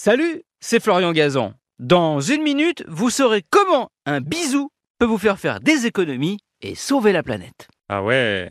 Salut, c'est Florian Gazan. Dans une minute, vous saurez comment un bisou peut vous faire faire des économies et sauver la planète. Ah ouais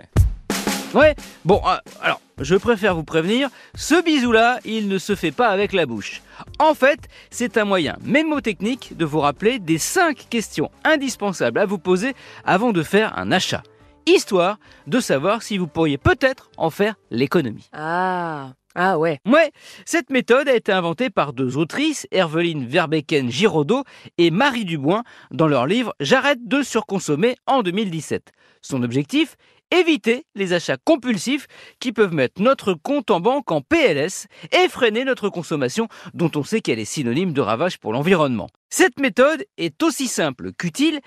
Ouais, bon, euh, alors, je préfère vous prévenir, ce bisou-là, il ne se fait pas avec la bouche. En fait, c'est un moyen mémotechnique de vous rappeler des 5 questions indispensables à vous poser avant de faire un achat. Histoire de savoir si vous pourriez peut-être en faire l'économie. Ah, ah ouais. Ouais, cette méthode a été inventée par deux autrices, Herveline Verbecken-Giraudot et Marie Dubois, dans leur livre J'arrête de surconsommer en 2017. Son objectif? Éviter les achats compulsifs qui peuvent mettre notre compte en banque en PLS et freiner notre consommation dont on sait qu'elle est synonyme de ravage pour l'environnement. Cette méthode est aussi simple qu'utile,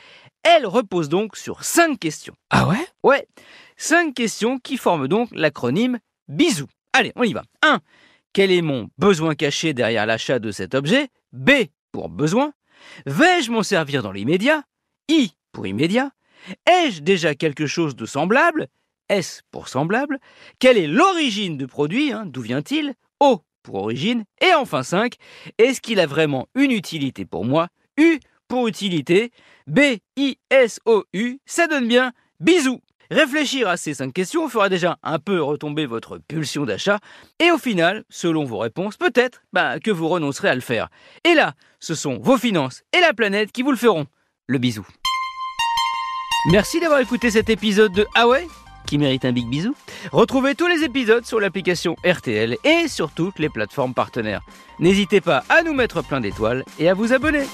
elle repose donc sur cinq questions. Ah ouais? Ouais, cinq questions qui forment donc l'acronyme BISOU. Allez, on y va. 1. Quel est mon besoin caché derrière l'achat de cet objet? B pour besoin. Vais-je m'en servir dans l'immédiat? I pour immédiat. Ai-je déjà quelque chose de semblable? S pour semblable. Quelle est l'origine du produit hein, D'où vient-il? O pour origine. Et enfin 5. Est-ce qu'il a vraiment une utilité pour moi? U pour utilité. B-I-S-O-U. Ça donne bien bisous. Réfléchir à ces cinq questions fera déjà un peu retomber votre pulsion d'achat et au final, selon vos réponses, peut-être bah, que vous renoncerez à le faire. Et là, ce sont vos finances et la planète qui vous le feront. Le bisou. Merci d'avoir écouté cet épisode de Ah qui mérite un big bisou. Retrouvez tous les épisodes sur l'application RTL et sur toutes les plateformes partenaires. N'hésitez pas à nous mettre plein d'étoiles et à vous abonner.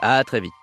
À très vite.